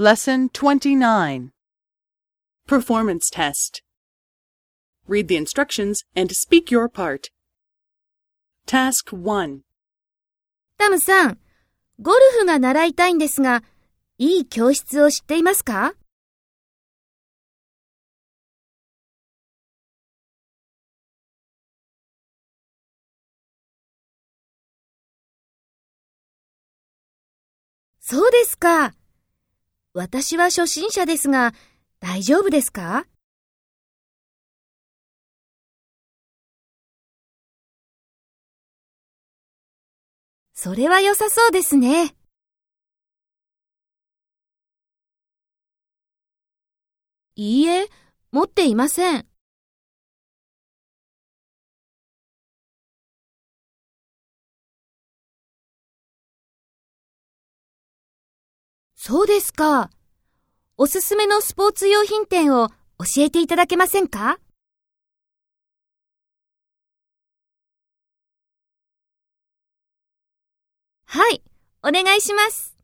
Lesson 29 Performance Test Read the instructions and speak your part. Task 1タムさん、ゴルフが習いたいんですが、いい教室を知っていますかそうですか。私は初心者ですが、大丈夫ですか？それは良さそうですね。いいえ、持っていません。そうですか。おすすめのスポーツ用品店を教えていただけませんか？はい、お願いします。